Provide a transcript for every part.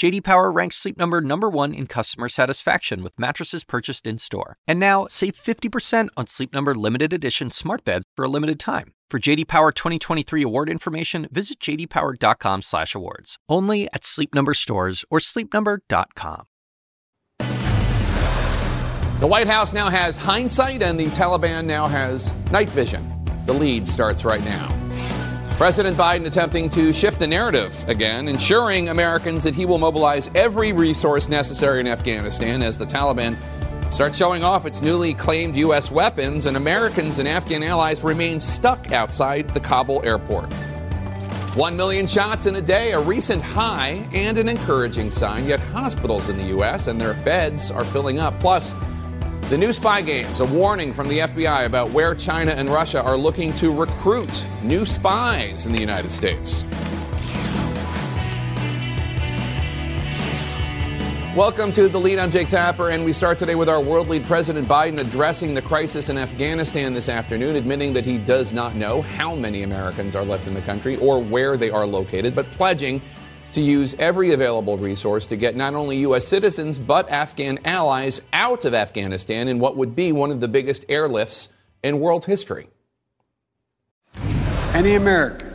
JD Power ranks Sleep Number number 1 in customer satisfaction with mattresses purchased in-store. And now, save 50% on Sleep Number limited edition smart beds for a limited time. For JD Power 2023 award information, visit jdpower.com/awards. Only at Sleep Number stores or sleepnumber.com. The White House now has hindsight and the Taliban now has night vision. The lead starts right now. President Biden attempting to shift the narrative again, ensuring Americans that he will mobilize every resource necessary in Afghanistan as the Taliban starts showing off its newly claimed U.S. weapons, and Americans and Afghan allies remain stuck outside the Kabul airport. One million shots in a day, a recent high and an encouraging sign, yet hospitals in the U.S. and their beds are filling up. Plus, the new spy games, a warning from the FBI about where China and Russia are looking to recruit new spies in the United States. Welcome to the lead. I'm Jake Tapper, and we start today with our world lead President Biden addressing the crisis in Afghanistan this afternoon, admitting that he does not know how many Americans are left in the country or where they are located, but pledging to use every available resource to get not only U.S. citizens but Afghan allies out of Afghanistan in what would be one of the biggest airlifts in world history. Any American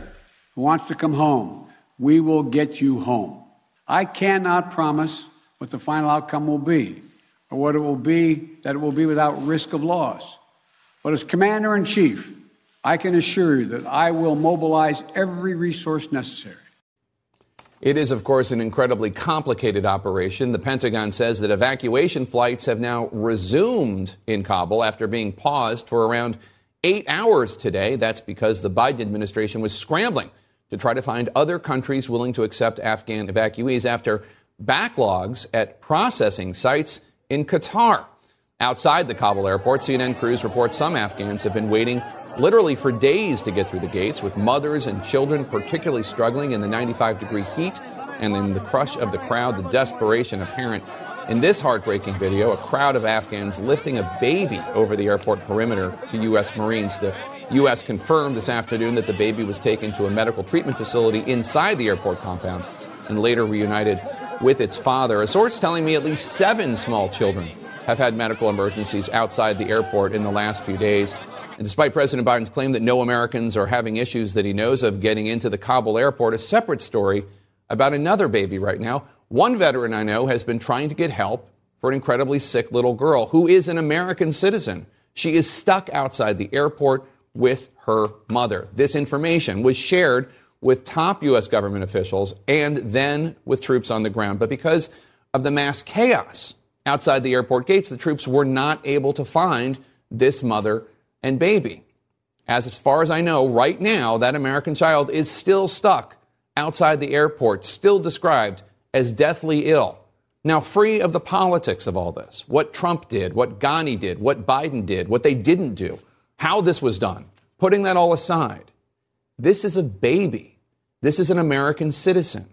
who wants to come home, we will get you home. I cannot promise what the final outcome will be, or what it will be, that it will be without risk of loss. But as Commander in Chief, I can assure you that I will mobilize every resource necessary. It is, of course, an incredibly complicated operation. The Pentagon says that evacuation flights have now resumed in Kabul after being paused for around eight hours today. That's because the Biden administration was scrambling to try to find other countries willing to accept Afghan evacuees after backlogs at processing sites in Qatar. Outside the Kabul airport, CNN crews report some Afghans have been waiting literally for days to get through the gates, with mothers and children particularly struggling in the 95 degree heat and in the crush of the crowd, the desperation apparent. In this heartbreaking video, a crowd of Afghans lifting a baby over the airport perimeter to U.S. Marines. The U.S. confirmed this afternoon that the baby was taken to a medical treatment facility inside the airport compound and later reunited with its father. A source telling me at least seven small children have had medical emergencies outside the airport in the last few days. And despite President Biden's claim that no Americans are having issues that he knows of getting into the Kabul airport, a separate story about another baby right now. One veteran I know has been trying to get help for an incredibly sick little girl who is an American citizen. She is stuck outside the airport with her mother. This information was shared with top U.S. government officials and then with troops on the ground. But because of the mass chaos outside the airport gates, the troops were not able to find this mother and baby. As far as I know, right now, that American child is still stuck outside the airport, still described as deathly ill. Now, free of the politics of all this, what Trump did, what Ghani did, what Biden did, what they didn't do, how this was done, putting that all aside, this is a baby this is an American citizen,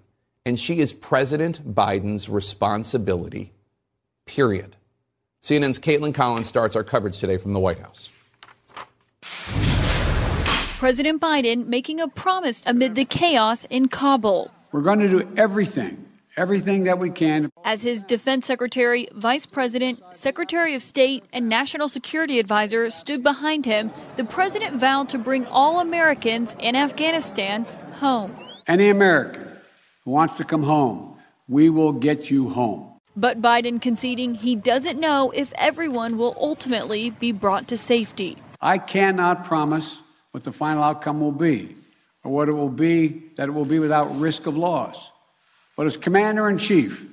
and she is President Biden's responsibility, period. CNN's Kaitlan Collins starts our coverage today from the White House. President Biden making a promise amid the chaos in Kabul. We're going to do everything, everything that we can. As his defense secretary, vice president, secretary of state, and national security advisor stood behind him, the president vowed to bring all Americans in Afghanistan home. Any American who wants to come home, we will get you home. But Biden conceding he doesn't know if everyone will ultimately be brought to safety. I cannot promise what the final outcome will be or what it will be, that it will be without risk of loss. But as Commander in Chief,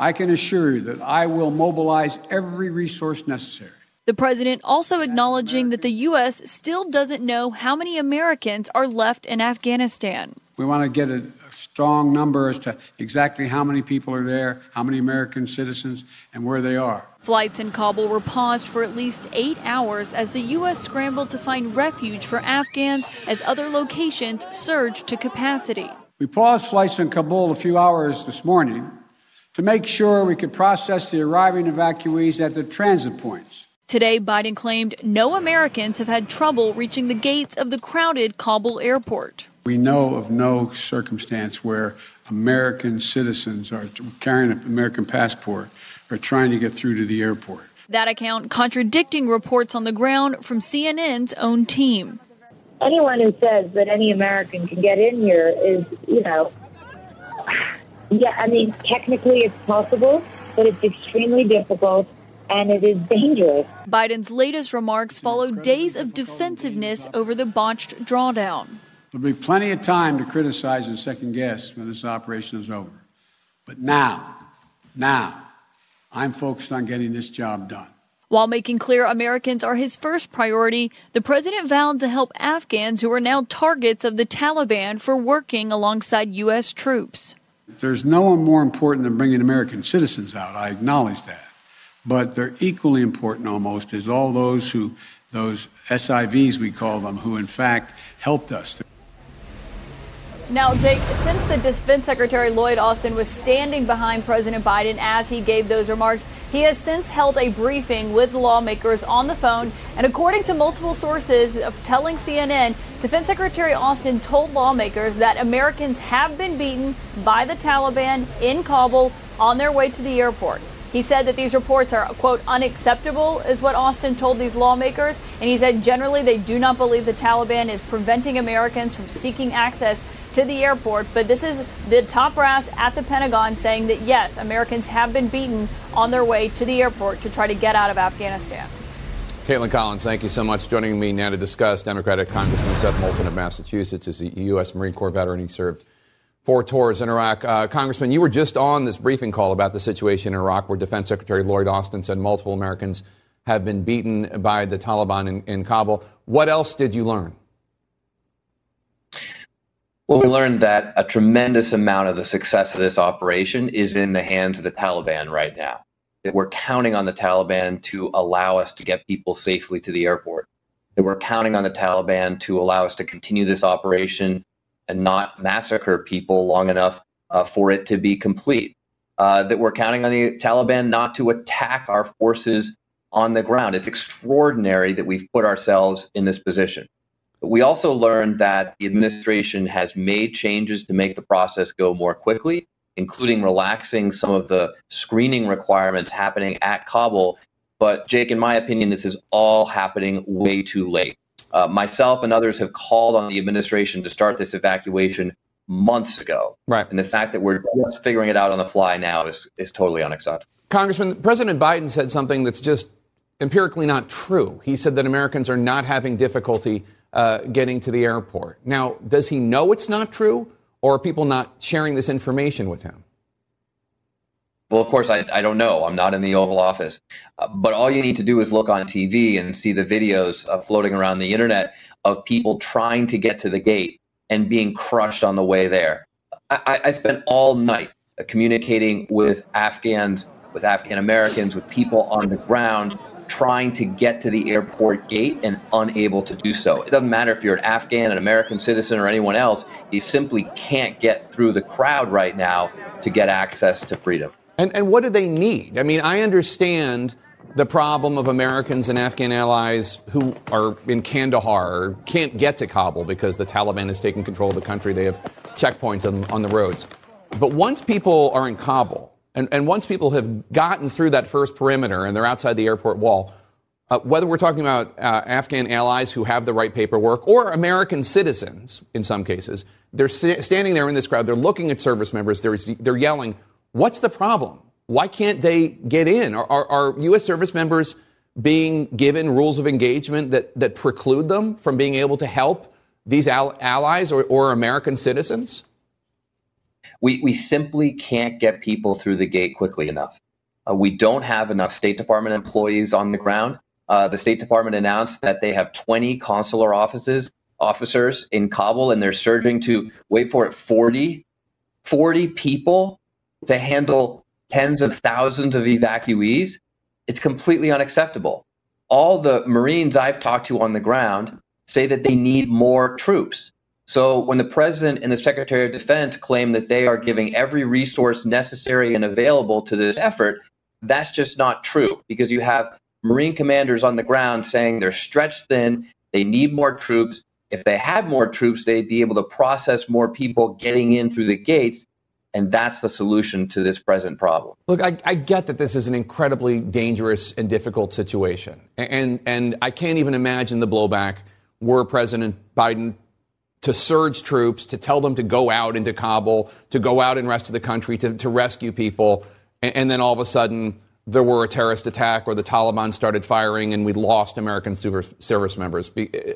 I can assure you that I will mobilize every resource necessary. The president also acknowledging that the U.S. still doesn't know how many Americans are left in Afghanistan. We want to get a, a, strong number as to exactly how many people are there, how many American citizens, and where they are. Flights in Kabul were paused for at least eight hours as the U.S. scrambled to find refuge for Afghans as other locations surged to capacity. We paused flights in Kabul a few hours this morning to make sure we could process the arriving evacuees at the transit points. Today, Biden claimed no Americans have had trouble reaching the gates of the crowded Kabul airport. We know of no circumstance where American citizens are carrying an American passport are trying to get through to the airport. That account contradicting reports on the ground from CNN's own team. Anyone who says that any American can get in here is, you know, yeah, I mean, technically it's possible, but it's extremely difficult and it is dangerous. Biden's latest remarks follow days of defensiveness over the botched drawdown. There'll be plenty of time to criticize and second guess when this operation is over. But now, now, I'm focused on getting this job done. While making clear Americans are his first priority, the president vowed to help Afghans who are now targets of the Taliban for working alongside U.S. troops. There's no one more important than bringing American citizens out. I acknowledge that. But they're equally important almost as all those who, those SIVs we call them, who in fact helped us. Now, Jake, since the Defense Secretary Lloyd Austin was standing behind President Biden as he gave those remarks, he has since held a briefing with lawmakers on the phone. And according to multiple sources of telling CNN, Defense Secretary Austin told lawmakers that Americans have been beaten by the Taliban in Kabul on their way to the airport. He said that these reports are, quote, unacceptable, is what Austin told these lawmakers. And he said generally they do not believe the Taliban is preventing Americans from seeking access to the airport. But this is the top brass at the Pentagon saying that, yes, Americans have been beaten on their way to the airport to try to get out of Afghanistan. Kaitlan Collins, thank you so much. Joining me now to discuss Democratic Congressman Seth Moulton of Massachusetts is a U.S. Marine Corps veteran. He served four tours in Iraq. Uh, Congressman, you were just on this briefing call about the situation in Iraq where Defense Secretary Lloyd Austin said multiple Americans have been beaten by the Taliban in, in Kabul. What else did you learn? Well, we learned that a tremendous amount of the success of this operation is in the hands of the Taliban right now. That we're counting on the Taliban to allow us to get people safely to the airport. That we're counting on the Taliban to allow us to continue this operation and not massacre people long enough uh, for it to be complete. Uh, that we're counting on the Taliban not to attack our forces on the ground. It's extraordinary that we've put ourselves in this position. But we also learned that the administration has made changes to make the process go more quickly, including relaxing some of the screening requirements happening at Kabul. But, Jake, in my opinion, this is all happening way too late. Uh, myself and others have called on the administration to start this evacuation months ago. Right. And the fact that we're just figuring it out on the fly now is, is totally unacceptable. Congressman, President Biden said something that's just empirically not true. He said that Americans are not having difficulty uh, getting to the airport. Now, does he know it's not true, or are people not sharing this information with him? Well, of course, I, I don't know. I'm not in the Oval Office. Uh, but all you need to do is look on TV and see the videos uh, floating around the internet of people trying to get to the gate and being crushed on the way there. I, I spent all night uh, communicating with Afghans, with Afghan Americans, with people on the ground trying to get to the airport gate and unable to do so. It doesn't matter if you're an Afghan, an American citizen, or anyone else, you simply can't get through the crowd right now to get access to freedom. And, and what do they need? I mean, I understand the problem of Americans and Afghan allies who are in Kandahar can't get to Kabul because the Taliban has taken control of the country. They have checkpoints on, on the roads. But once people are in Kabul, and, and once people have gotten through that first perimeter and they're outside the airport wall, uh, whether we're talking about uh, Afghan allies who have the right paperwork or American citizens in some cases, they're standing there in this crowd, they're looking at service members, they're, they're yelling, What's the problem? Why can't they get in? Are, are, are U.S. service members being given rules of engagement that, that preclude them from being able to help these al- allies or, or American citizens? We, we simply can't get people through the gate quickly enough. Uh, we don't have enough State Department employees on the ground. Uh, the State Department announced that they have 20 consular offices officers in Kabul, and they're surging to wait for it 40 40 people to handle tens of thousands of evacuees, it's completely unacceptable. All the Marines I've talked to on the ground say that they need more troops. So when the president and the secretary of defense claim that they are giving every resource necessary and available to this effort, that's just not true because you have Marine commanders on the ground saying they're stretched thin, they need more troops. If they had more troops, they'd be able to process more people getting in through the gates. And that's the solution to this present problem. Look, I, I, get that this is an incredibly dangerous and difficult situation. And, and I can't even imagine the blowback were President Biden to surge troops, to tell them to go out into Kabul, to go out in the rest of the country, to, to rescue people. And, and then all of a sudden, there were a terrorist attack or the Taliban started firing and we lost American service members.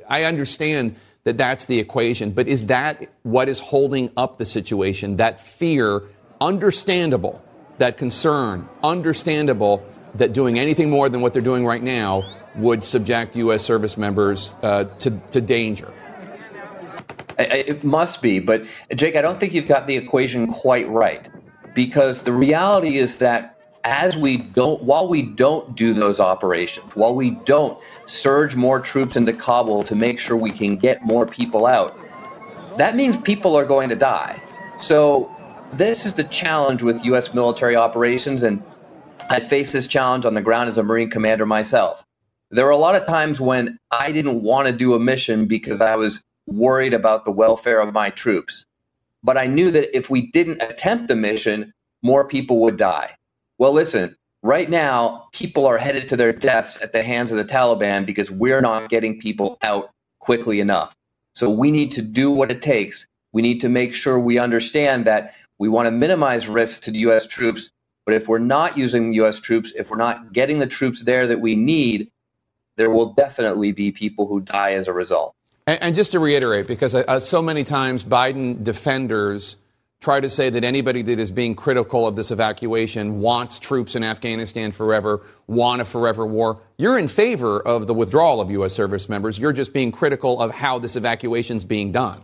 I understand that that's the equation, but is that what is holding up the situation? That fear, understandable, that concern, understandable that doing anything more than what they're doing right now would subject U.S. service members uh, to, to danger. It must be, but Jake, I don't think you've got the equation quite right because the reality is that as we don't, while we don't do those operations, while we don't surge more troops into Kabul to make sure we can get more people out, that means people are going to die. So this is the challenge with U.S. military operations, and I face this challenge on the ground as a Marine commander myself. There were a lot of times when I didn't want to do a mission because I was worried about the welfare of my troops. But I knew that if we didn't attempt the mission, more people would die. Well, listen, right now, people are headed to their deaths at the hands of the Taliban because we're not getting people out quickly enough. So we need to do what it takes. We need to make sure we understand that we want to minimize risks to the U.S. troops. But if we're not using U.S. troops, if we're not getting the troops there that we need, there will definitely be people who die as a result. And, and just to reiterate, because uh, so many times Biden defenders try to say that anybody that is being critical of this evacuation wants troops in Afghanistan forever, want a forever war. You're in favor of the withdrawal of U.S. service members. You're just being critical of how this evacuation is being done.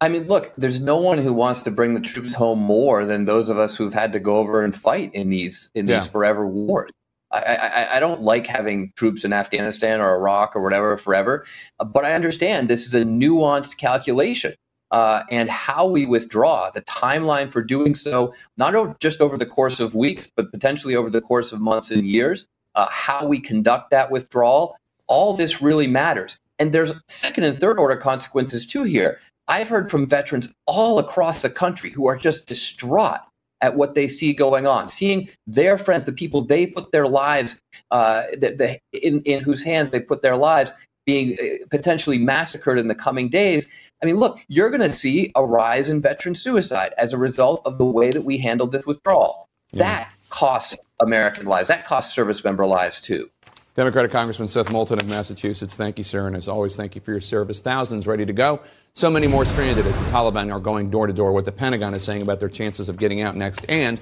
I mean, look, there's no one who wants to bring the troops home more than those of us who've had to go over and fight in these in these yeah. forever wars. I, I, I, don't like having troops in Afghanistan or Iraq or whatever forever, but I understand this is a nuanced calculation. Uh, and how we withdraw, the timeline for doing so, not just over the course of weeks, but potentially over the course of months and years, uh, how we conduct that withdrawal, all this really matters. And there's second and third order consequences too here. I've heard from veterans all across the country who are just distraught at what they see going on, seeing their friends, the people they put their lives, uh, the, the, in, in whose hands they put their lives, being uh, potentially massacred in the coming days. I mean, look, you're going to see a rise in veteran suicide as a result of the way that we handled this withdrawal. Yeah. That costs American lives. That costs service member lives too. Democratic Congressman Seth Moulton of Massachusetts, thank you, sir. And as always, thank you for your service. Thousands ready to go. So many more stranded as the Taliban are going door to door. What the Pentagon is saying about their chances of getting out next. And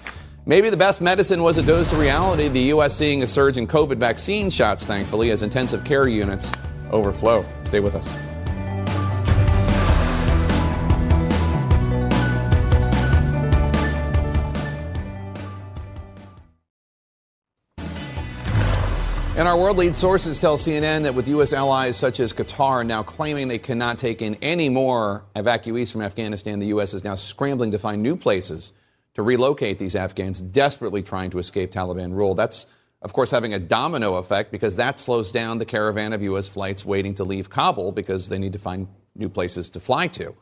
maybe the best medicine was a dose of reality. The U.S. seeing a surge in COVID vaccine shots, thankfully, as intensive care units overflow. Stay with us. And our world lead sources tell CNN that with U.S. allies such as Qatar now claiming they cannot take in any more evacuees from Afghanistan, the U.S. is now scrambling to find new places to relocate these Afghans desperately trying to escape Taliban rule. That's, of course, having a domino effect because that slows down the caravan of U.S. flights waiting to leave Kabul because they need to find new places to fly to.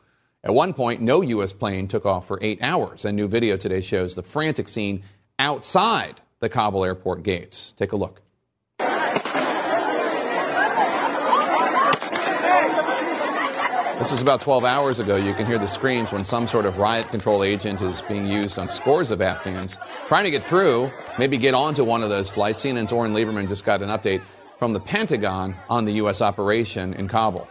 At one point, no U.S. plane took off for eight hours. A new video today shows the frantic scene outside the Kabul airport gates. Take a look. This was about 12 hours ago. You can hear the screams when some sort of riot control agent is being used on scores of Afghans trying to get through, maybe get onto one of those flights. CNN's Oren Liebermann just got an update from the Pentagon on the U.S. operation in Kabul.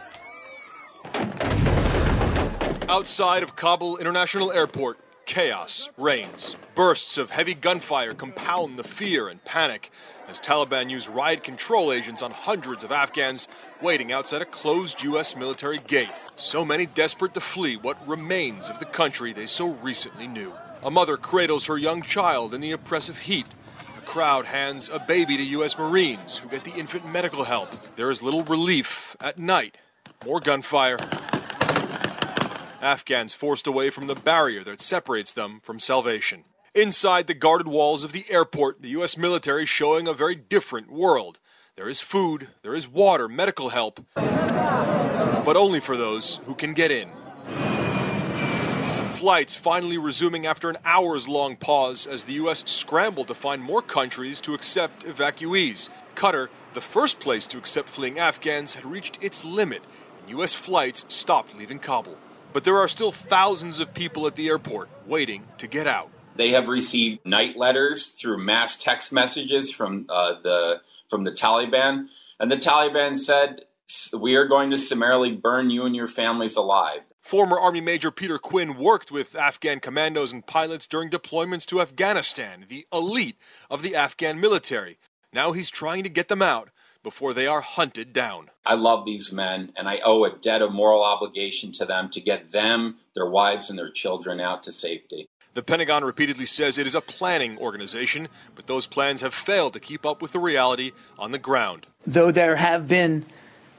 Outside of Kabul International Airport, chaos reigns. Bursts of heavy gunfire compound the fear and panic as Taliban use riot control agents on hundreds of Afghans waiting outside a closed U.S. military gate. So many desperate to flee what remains of the country they so recently knew. A mother cradles her young child in the oppressive heat. A crowd hands a baby to U.S. Marines who get the infant medical help. There is little relief at night. More gunfire Afghans forced away from the barrier that separates them from salvation. Inside the guarded walls of the airport, the U.S. military showing a very different world. There is food, there is water, medical help, but only for those who can get in. Flights finally resuming after an hours long pause as the U.S. scrambled to find more countries to accept evacuees. Qatar, the first place to accept fleeing Afghans, had reached its limit, and U.S. flights stopped leaving Kabul. But there are still thousands of people at the airport waiting to get out. They have received night letters through mass text messages from uh, the from the Taliban, and the Taliban said, "We are going to summarily burn you and your families alive." Former Army Major Peter Quinn worked with Afghan commandos and pilots during deployments to Afghanistan, the elite of the Afghan military. Now he's trying to get them out before they are hunted down. I love these men, and I owe a debt of moral obligation to them to get them, their wives, and their children out to safety. The Pentagon repeatedly says it is a planning organization, but those plans have failed to keep up with the reality on the ground. Though there have been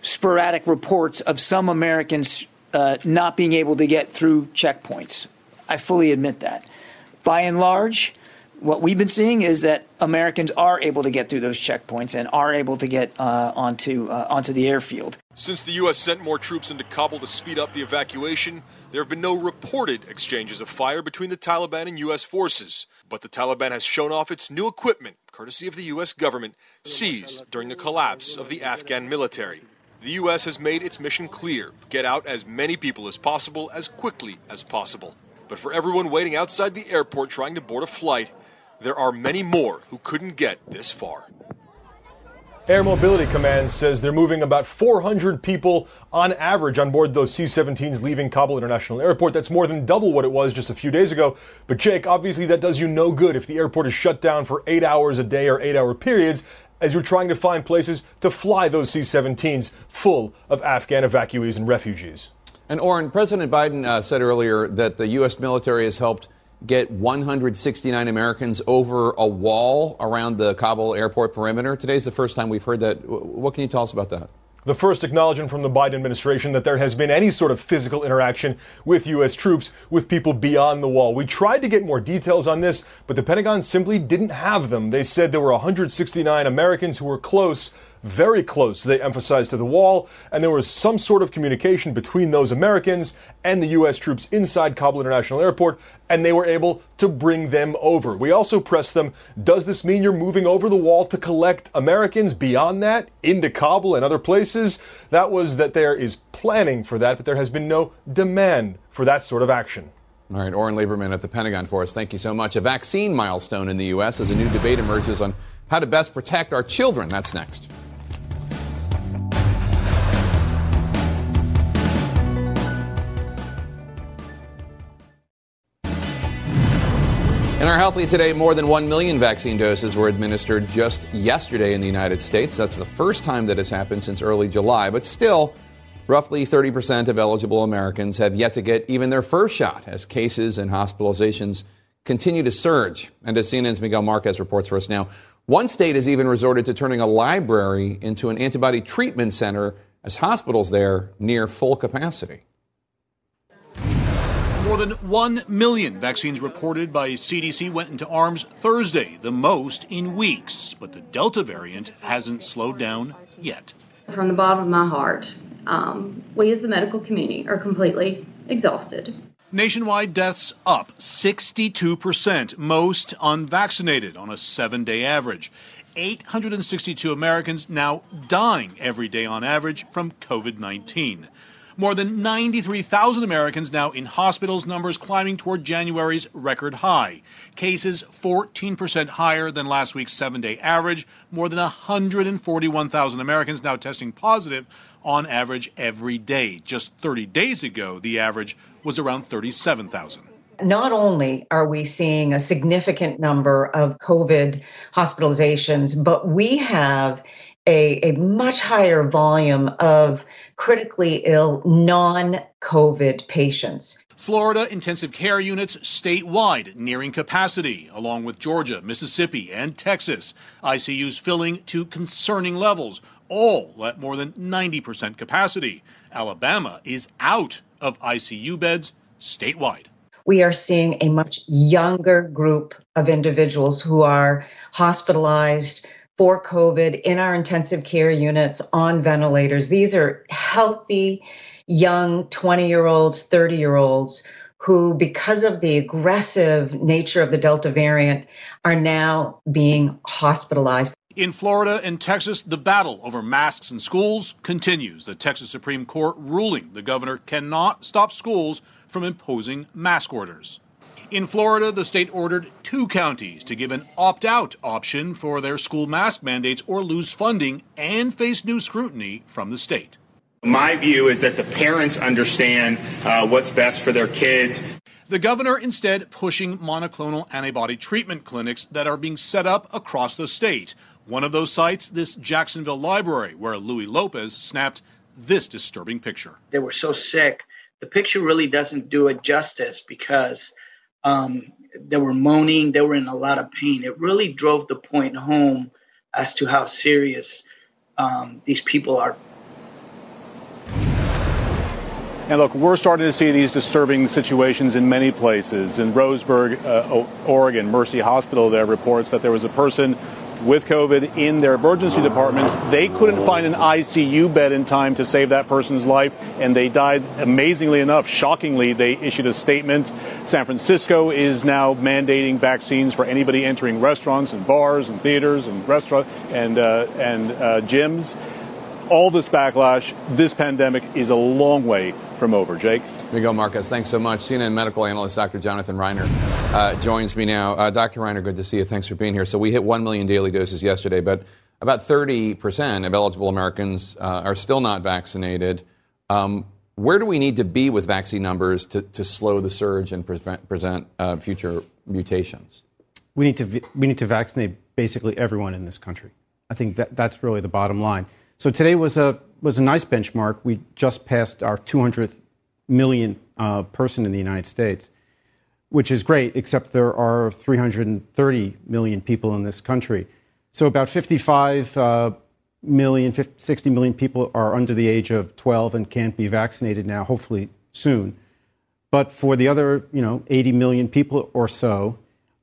sporadic reports of some Americans uh, not being able to get through checkpoints, I fully admit that. By and large, what we've been seeing is that Americans are able to get through those checkpoints and are able to get uh, onto uh, onto the airfield. Since the U.S. sent more troops into Kabul to speed up the evacuation, there have been no reported exchanges of fire between the Taliban and U.S. forces. But the Taliban has shown off its new equipment, courtesy of the U.S. government, seized during the collapse of the Afghan military. The U.S. has made its mission clear get out as many people as possible, as quickly as possible. But for everyone waiting outside the airport trying to board a flight, there are many more who couldn't get this far. Air Mobility Command says they're moving about 400 people on average on board those C 17s leaving Kabul International Airport. That's more than double what it was just a few days ago. But, Jake, obviously that does you no good if the airport is shut down for eight hours a day or eight hour periods as you're trying to find places to fly those C 17s full of Afghan evacuees and refugees. And, Oren, President Biden uh, said earlier that the U.S. military has helped get 169 Americans over a wall around the Kabul airport perimeter. Today's the first time we've heard that. What can you tell us about that? The first acknowledgement from the Biden administration that there has been any sort of physical interaction with U.S. troops with people beyond the wall. We tried to get more details on this, but the Pentagon simply didn't have them. They said there were 169 Americans who were close very close, they emphasized, to the wall, and there was some sort of communication between those Americans and the U.S. troops inside Kabul International Airport, and they were able to bring them over. We also pressed them Does this mean you're moving over the wall to collect Americans beyond that, into Kabul and other places? That was that there is planning for that, but there has been no demand for that sort of action. All right, Oren Liebermann at the Pentagon for us. Thank you so much. A vaccine milestone in the U.S. as a new debate emerges on how to best protect our children. That's next. In our Healthy Today, more than 1 million vaccine doses were administered just yesterday in the United States. That's the first time that has happened since early July, but still, roughly 30% of eligible Americans have yet to get even their first shot as cases and hospitalizations continue to surge. And as CNN's Miguel Marquez reports for us now, one state has even resorted to turning a library into an antibody treatment center as hospitals there near full capacity. More than 1 million vaccines reported by CDC went into arms Thursday, the most in weeks. But the Delta variant hasn't slowed down yet. From the bottom of my heart, um, we as the medical community are completely exhausted. Nationwide deaths up 62%, most unvaccinated on a seven day average. 862 Americans now dying every day on average from COVID 19. More than 93,000 Americans now in hospitals, numbers climbing toward January's record high. Cases 14% higher than last week's seven day average. More than 141,000 Americans now testing positive on average every day. Just 30 days ago, the average was around 37,000 not only are we seeing a significant number of COVID hospitalizations, but we have a, a much higher volume of critically ill non COVID patients. Florida intensive care units statewide nearing capacity, along with Georgia, Mississippi, and Texas. ICUs filling to concerning levels, all at more than 90% capacity. Alabama is out of ICU beds statewide. We are seeing a much younger group of individuals who are hospitalized for COVID in our intensive care units on ventilators. These are healthy, young 20 year olds, 30 year olds who, because of the aggressive nature of the Delta variant, are now being hospitalized. In Florida and Texas, the battle over masks in schools continues. The Texas Supreme Court ruling the governor cannot stop schools from imposing mask orders. In Florida, the state ordered two counties to give an opt out option for their school mask mandates or lose funding and face new scrutiny from the state. My view is that the parents understand uh, what's best for their kids. The governor instead pushing monoclonal antibody treatment clinics that are being set up across the state. One of those sites, this Jacksonville library, where Louis Lopez snapped this disturbing picture. They were so sick. The picture really doesn't do it justice because um, they were moaning, they were in a lot of pain. It really drove the point home as to how serious um, these people are. And look, we're starting to see these disturbing situations in many places. In Roseburg, uh, Oregon, Mercy Hospital there reports that there was a person with COVID in their emergency department. They couldn't find an ICU bed in time to save that person's life, and they died. Amazingly enough, shockingly, they issued a statement. San Francisco is now mandating vaccines for anybody entering restaurants and bars and theaters and restaurant and uh, and uh, gyms. All this backlash, this pandemic is a long way from over. Jake? Here we go, Marcus. Thanks so much. CNN medical analyst Dr. Jonathan Reiner uh, joins me now. Uh, Dr. Reiner, good to see you. Thanks for being here. So we hit 1 million daily doses yesterday, but about 30% of eligible Americans uh, are still not vaccinated. Um, where do we need to be with vaccine numbers to, to slow the surge and prevent, present uh, future mutations? We need, to, we need to vaccinate basically everyone in this country. I think that, that's really the bottom line. So today was a was a nice benchmark. We just passed our 200th million uh, person in the United States, which is great. Except there are 330 million people in this country. So about 55 uh, million, 50, 60 million people are under the age of 12 and can't be vaccinated now. Hopefully soon. But for the other, you know, 80 million people or so,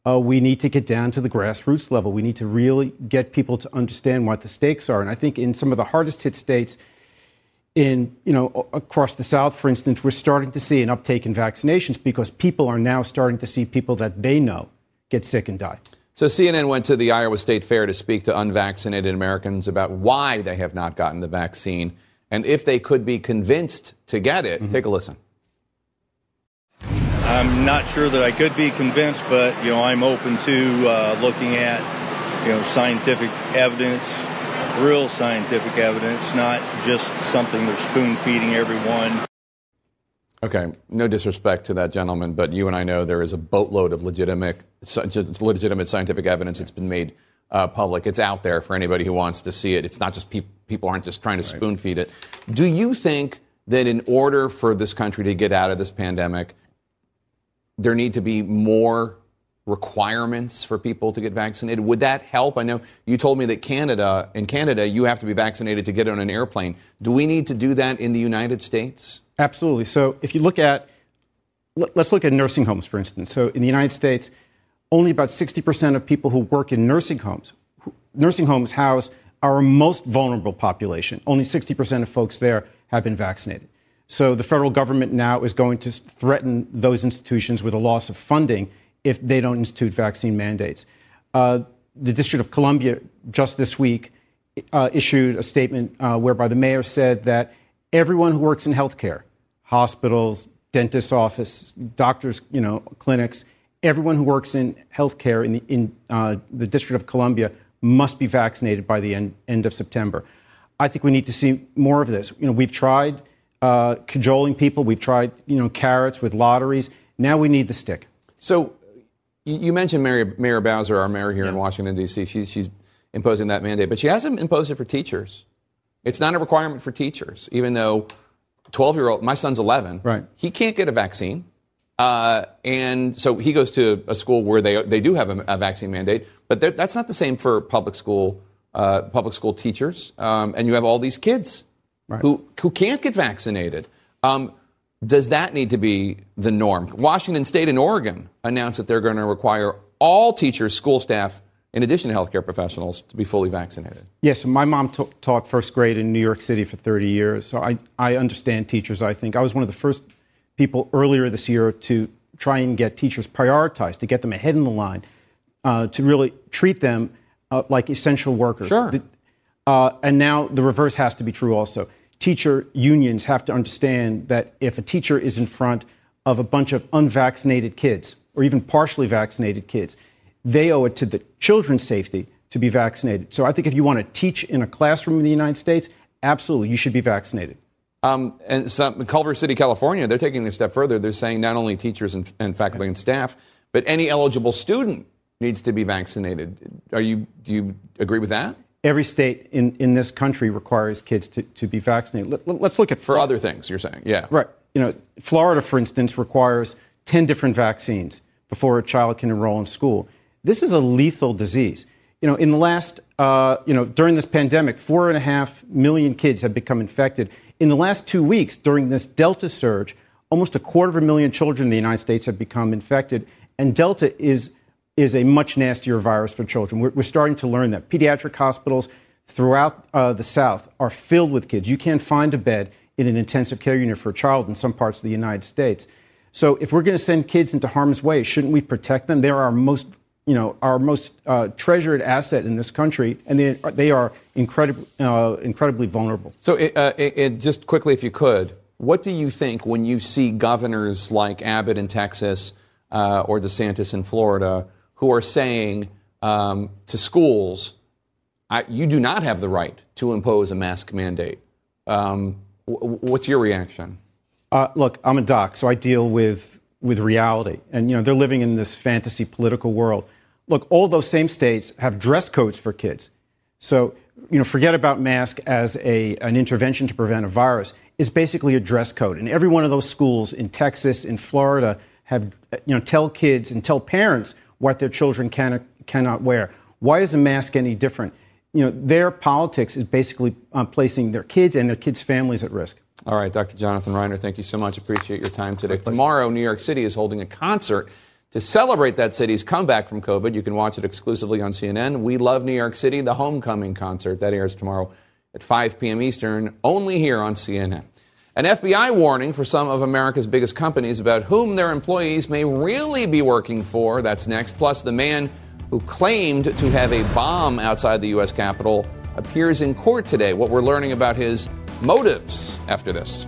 uh, we need to get down to the grassroots level. We need to really get people to understand what the stakes are. And I think in some of the hardest hit states, in you know across the South, for instance, we're starting to see an uptake in vaccinations because people are now starting to see people that they know get sick and die. So CNN went to the Iowa State Fair to speak to unvaccinated Americans about why they have not gotten the vaccine and if they could be convinced to get it. Mm-hmm. Take a listen. I'm not sure that I could be convinced, but you know, I'm open to uh, looking at you know scientific evidence, real scientific evidence, not just something they're spoon feeding everyone. Okay, no disrespect to that gentleman, but you and I know there is a boatload of legitimate, legitimate scientific evidence that's been made uh, public. It's out there for anybody who wants to see it. It's not just pe- people aren't just trying to spoon feed it. Do you think that in order for this country to get out of this pandemic, there need to be more requirements for people to get vaccinated? Would that help? I know you told me that Canada, in Canada, you have to be vaccinated to get on an airplane. Do we need to do that in the United States? Absolutely. So if you look at, let's look at nursing homes, for instance. So in the United States, only about 60% of people who work in nursing homes, nursing homes house our most vulnerable population. Only 60% of folks there have been vaccinated. So the federal government now is going to threaten those institutions with a loss of funding if they don't institute vaccine mandates. Uh, the District of Columbia just this week uh, issued a statement uh, whereby the mayor said that everyone who works in healthcare, hospitals, dentist office, doctors, you know, clinics, everyone who works in healthcare in the, in, uh, the District of Columbia must be vaccinated by the end, end of September. I think we need to see more of this. You know, we've tried uh, cajoling people. We've tried, you know, carrots with lotteries. Now we need the stick. So you mentioned Mary, Mayor Bowser, our mayor here yeah. in Washington, D.C. She, she's imposing that mandate, but she hasn't imposed it for teachers. It's not a requirement for teachers, even though 12 year old, my son's 11, right. he can't get a vaccine. Uh, and so he goes to a school where they, they do have a, a vaccine mandate, but that's not the same for public school, uh, public school teachers. Um, and you have all these kids right. who, who can't get vaccinated. Um, does that need to be the norm? Washington State and Oregon announced that they're going to require all teachers, school staff, in addition to healthcare professionals, to be fully vaccinated. Yes, my mom t- taught first grade in New York City for 30 years, so I, I understand teachers, I think. I was one of the first people earlier this year to try and get teachers prioritized, to get them ahead in the line, uh, to really treat them uh, like essential workers. Sure. Uh, and now the reverse has to be true also. Teacher unions have to understand that if a teacher is in front of a bunch of unvaccinated kids, or even partially vaccinated kids, they owe it to the children's safety to be vaccinated. So I think if you want to teach in a classroom in the United States, absolutely, you should be vaccinated. Um, and some, Culver City, California, they're taking it a step further. They're saying not only teachers and, and faculty and staff, but any eligible student needs to be vaccinated. Are you, do you agree with that? Every state in, in this country requires kids to, to be vaccinated. Let, us look at for other things. You're saying, yeah, right. You know, Florida, for instance, requires ten different vaccines before a child can enroll in school. This is a lethal disease. You know, in the last, uh, you know, during this pandemic, four and a half million kids have become infected. In the last two weeks, during this Delta surge, almost a quarter of a million children in the United States have become infected. And Delta is, is a much nastier virus for children. We're, we're starting to learn that. Pediatric hospitals throughout uh, the South are filled with kids. You can't find a bed in an intensive care unit for a child in some parts of the United States. So if we're going to send kids into harm's way, shouldn't we protect them? They're our most you know, our most uh, treasured asset in this country, and they, they are incredibly, uh, incredibly vulnerable. So, it, uh, it, just quickly, if you could, what do you think when you see governors like Abbott in Texas uh, or DeSantis in Florida who are saying um, to schools, you do not have the right to impose a mask mandate? Um, w- what's your reaction? Uh, look, I'm a doc, so I deal with with reality, and you know they're living in this fantasy political world look, all those same states have dress codes for kids. So, you know, forget about mask as a, an intervention to prevent a virus. It's basically a dress code. And every one of those schools in Texas, in Florida, have, you know, tell kids and tell parents what their children can cannot wear. Why is a mask any different? You know, their politics is basically uh, placing their kids and their kids' families at risk. All right, Dr. Jonathan Reiner, thank you so much. Appreciate your time today. Tomorrow, New York City is holding a concert to celebrate that city's comeback from COVID, you can watch it exclusively on CNN. We Love New York City, the homecoming concert. That airs tomorrow at 5 p.m. Eastern, only here on CNN. An FBI warning for some of America's biggest companies about whom their employees may really be working for. That's next. Plus, the man who claimed to have a bomb outside the U.S. Capitol appears in court today. What we're learning about his motives after this.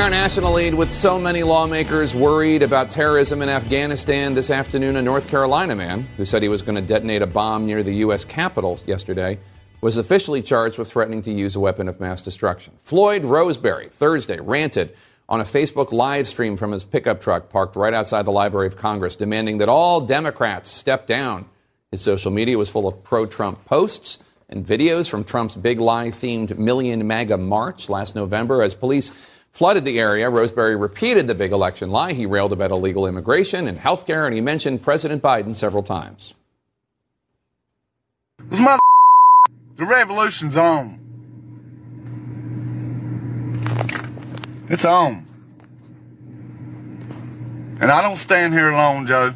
In our national lead, with so many lawmakers worried about terrorism in Afghanistan, this afternoon, a North Carolina man who said he was going to detonate a bomb near the U.S. Capitol yesterday was officially charged with threatening to use a weapon of mass destruction. Floyd Roseberry, Thursday, ranted on a Facebook live stream from his pickup truck parked right outside the Library of Congress, demanding that all Democrats step down. His social media was full of pro Trump posts and videos from Trump's big lie themed Million MAGA March last November as police flooded the area. Roseberry repeated the big election lie. He railed about illegal immigration and health care, and he mentioned President Biden several times. This mother, the revolution's on. It's on. And I don't stand here alone, Joe.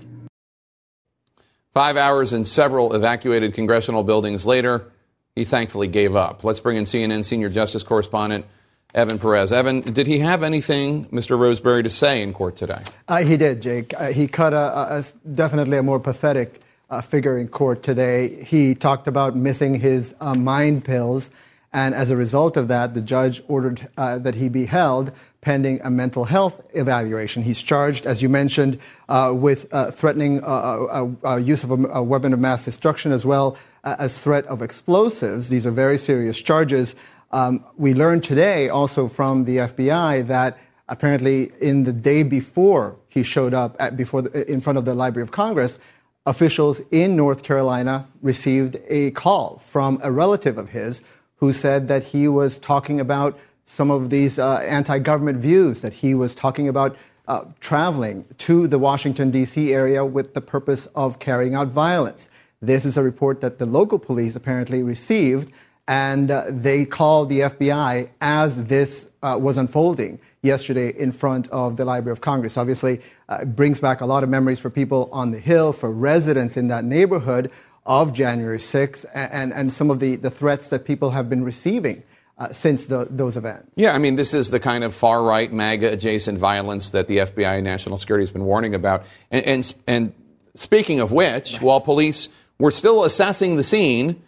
Five hours and several evacuated congressional buildings later, he thankfully gave up. Let's bring in CNN senior justice correspondent Evan Perez. Evan, did he have anything, Mr. Roseberry, to say in court today? Uh, he did, Jake. Uh, he cut a, a, definitely a more pathetic uh, figure in court today. He talked about missing his uh, mind pills, and as a result of that, the judge ordered uh, that he be held pending a mental health evaluation. He's charged, as you mentioned, uh, with threatening use of a, a, weapon of mass destruction as well as threat of explosives. These are very serious charges. Um, we learned today also from the FBI that apparently in the day before he showed up at, before the, in front of the Library of Congress, officials in North Carolina received a call from a relative of his who said that he was talking about some of these uh, anti-government views, that he was talking about uh, traveling to the Washington, D.C. area with the purpose of carrying out violence. This is a report that the local police apparently received, and uh, they called the FBI as this uh, was unfolding yesterday in front of the Library of Congress. Obviously, uh, it brings back a lot of memories for people on the Hill, for residents in that neighborhood of January 6th, and, and, some of the, the threats that people have been receiving. Uh, since the, those events. Yeah, I mean, this is the kind of far right, MAGA adjacent violence that the FBI and National Security has been warning about. And, and, and speaking of which, right. while police were still assessing the scene,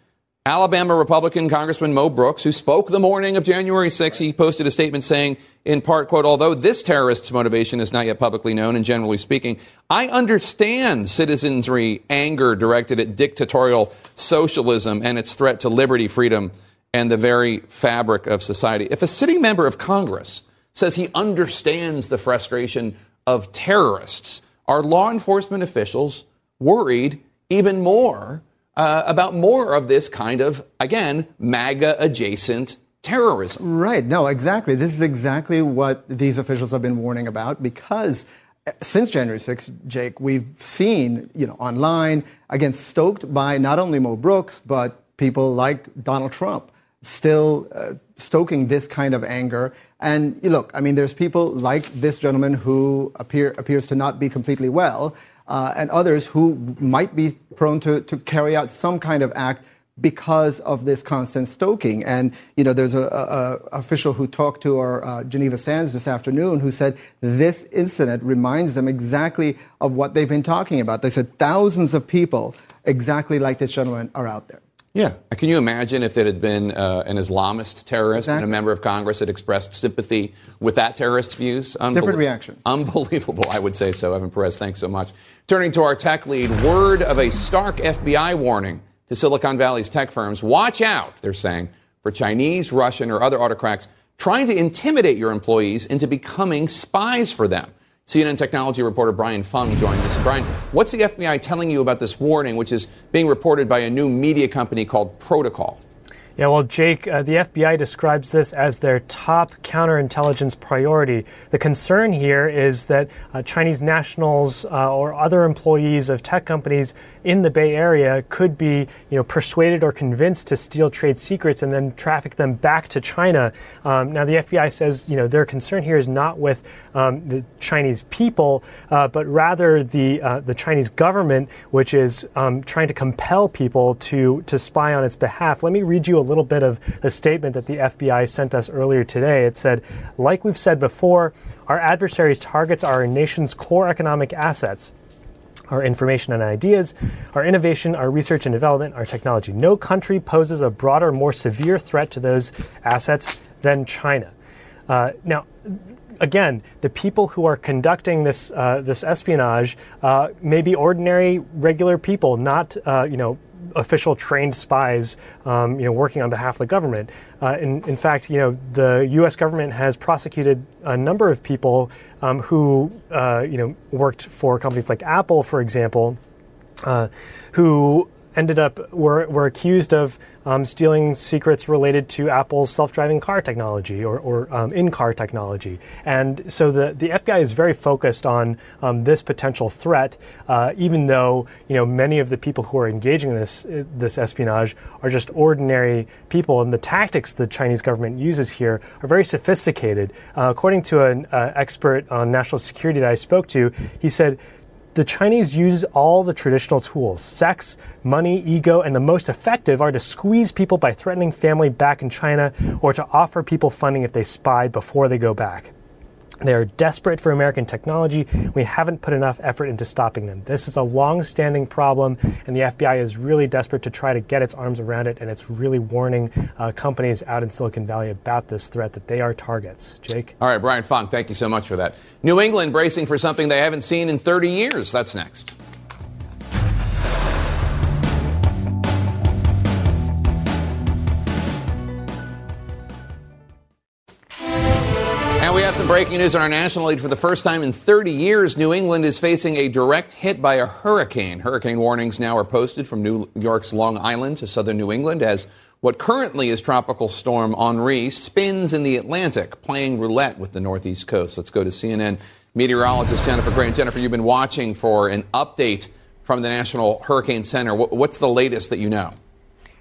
Alabama Republican Congressman Mo Brooks, who spoke the morning of January 6, he posted a statement saying, in part, quote, although this terrorist's motivation is not yet publicly known and generally speaking, I understand citizenry anger directed at dictatorial socialism and its threat to liberty, freedom, and the very fabric of society. If a sitting member of Congress says he understands the frustration of terrorists, are law enforcement officials worried even more uh, about more of this kind of, again, MAGA adjacent terrorism. Right. No, exactly. This is exactly what these officials have been warning about because uh, since January 6th, Jake, we've seen, you know, online, again, stoked by not only Mo Brooks, but people like Donald Trump still uh, stoking this kind of anger. And you look, I mean, there's people like this gentleman who appear, appears to not be completely well uh, and others who might be prone to, to carry out some kind of act because of this constant stoking. And, you know, there's a, a, a official who talked to our uh, Geneva Sands this afternoon who said this incident reminds them exactly of what they've been talking about. They said thousands of people exactly like this gentleman are out there. Yeah. Can you imagine if it had been uh, an Islamist terrorist exactly. and a member of Congress had expressed sympathy with that terrorist's views? Unbel- Different reaction. Unbelievable, I would say so. Evan Perez, thanks so much. Turning to our tech lead, word of a stark FBI warning to Silicon Valley's tech firms. Watch out, they're saying, for Chinese, Russian, or other autocrats trying to intimidate your employees into becoming spies for them. CNN technology reporter Brian Fung joined us. Brian, what's the FBI telling you about this warning, which is being reported by a new media company called Protocol? Yeah, well, Jake, uh, the FBI describes this as their top counterintelligence priority. The concern here is that uh, Chinese nationals uh, or other employees of tech companies in the Bay Area could be, you know, persuaded or convinced to steal trade secrets and then traffic them back to China. Um, now, the FBI says, you know, their concern here is not with um, the Chinese people, uh, but rather the uh, the Chinese government, which is um, trying to compel people to to spy on its behalf. Let me read you a little bit of the statement that the FBI sent us earlier today. It said, like we've said before, our adversaries' targets are our nation's core economic assets our information and ideas, our innovation, our research and development, our technology. No country poses a broader, more severe threat to those assets than China. Uh, now, again, the people who are conducting this uh, this espionage uh, may be ordinary, regular people, not uh, you know official trained spies, um, you know, working on behalf of the government. Uh, in, in, fact, you know, the U.S. government has prosecuted a number of people um, who, uh, you know, worked for companies like Apple, for example, uh, who ended up were were accused of um, stealing secrets related to Apple's self-driving car technology or, or um, in-car technology. And so the, the FBI is very focused on um, this potential threat, uh, even though you know many of the people who are engaging in this this espionage are just ordinary people, and the tactics the Chinese government uses here are very sophisticated. Uh, according to an uh, expert on national security that I spoke to, he said the Chinese use all the traditional tools sex, money, ego, and the most effective are to squeeze people by threatening family back in China or to offer people funding if they spy before they go back. They are desperate for American technology. We haven't put enough effort into stopping them. This is a long standing problem, and the FBI is really desperate to try to get its arms around it, and it's really warning uh, companies out in Silicon Valley about this threat that they are targets. Jake? All right, Brian Fung, thank you so much for that. New England bracing for something they haven't seen in 30 years. That's next. Some breaking news on our national lead. For the first time in 30 years, New England is facing a direct hit by a hurricane. Hurricane warnings now are posted from New York's Long Island to southern New England as what currently is Tropical Storm Henri spins in the Atlantic, playing roulette with the northeast coast. Let's go to CNN meteorologist Jennifer Gray. Jennifer, you've been watching for an update from the National Hurricane Center. What's the latest that you know?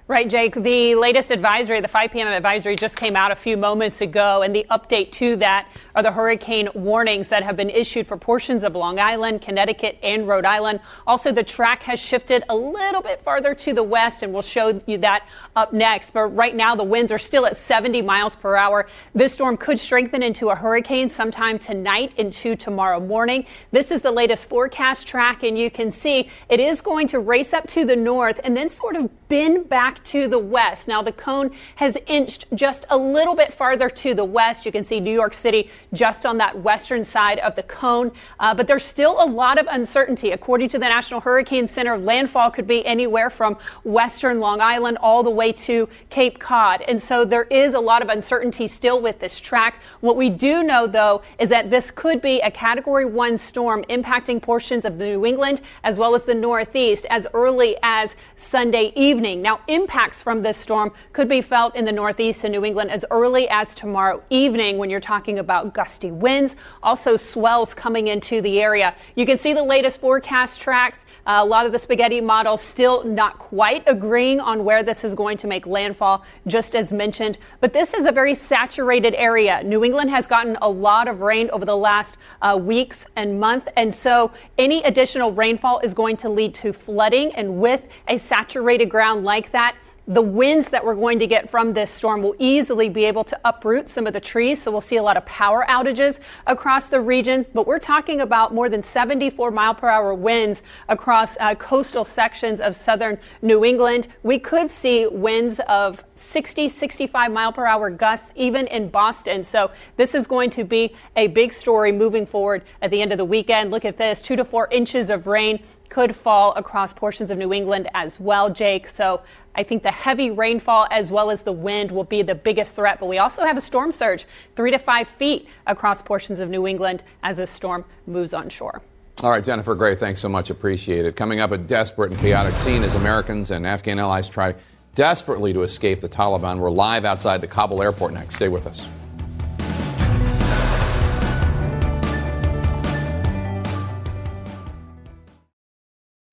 Right, Jake. The latest advisory, the 5 p.m. advisory, just came out a few moments ago, and the update to that are the hurricane warnings that have been issued for portions of Long Island, Connecticut, and Rhode Island. Also, the track has shifted a little bit farther to the west, and we'll show you that up next. But right now, the winds are still at 70 miles per hour. This storm could strengthen into a hurricane sometime tonight into tomorrow morning. This is the latest forecast track, and you can see it is going to race up to the north and then sort of bend back to the west. Now, the cone has inched just a little bit farther to the west. You can see New York City just on that western side of the cone, uh, but there's still a lot of uncertainty. According to the National Hurricane Center, landfall could be anywhere from western Long Island all the way to Cape Cod. And so there is a lot of uncertainty still with this track. What we do know, though, is that this could be a Category 1 storm impacting portions of New England as well as the Northeast as early as Sunday evening. Now, impacts from this storm could be felt in the Northeast and New England as early as tomorrow evening when you're talking about gusty winds, also swells coming into the area. You can see the latest forecast tracks. Uh, a lot of the spaghetti models still not quite agreeing on where this is going to make landfall, just as mentioned. But this is a very saturated area. New England has gotten a lot of rain over the last uh, weeks and month, and so any additional rainfall is going to lead to flooding. And with a saturated ground like that, the winds that we're going to get from this storm will easily be able to uproot some of the trees. So we'll see a lot of power outages across the region. But we're talking about more than 74 mile per hour winds across uh, coastal sections of southern New England. We could see winds of 60, 65 mile per hour gusts, even in Boston. So this is going to be a big story moving forward at the end of the weekend. Look at this two to four inches of rain could fall across portions of New England as well, Jake. So I think the heavy rainfall as well as the wind will be the biggest threat. But we also have a storm surge, three to five feet across portions of New England as this storm moves on shore. All right, Jennifer Gray, thanks so much. Appreciate it. Coming up, a desperate and chaotic scene as Americans and Afghan allies try desperately to escape the Taliban. We're live outside the Kabul airport next. Stay with us.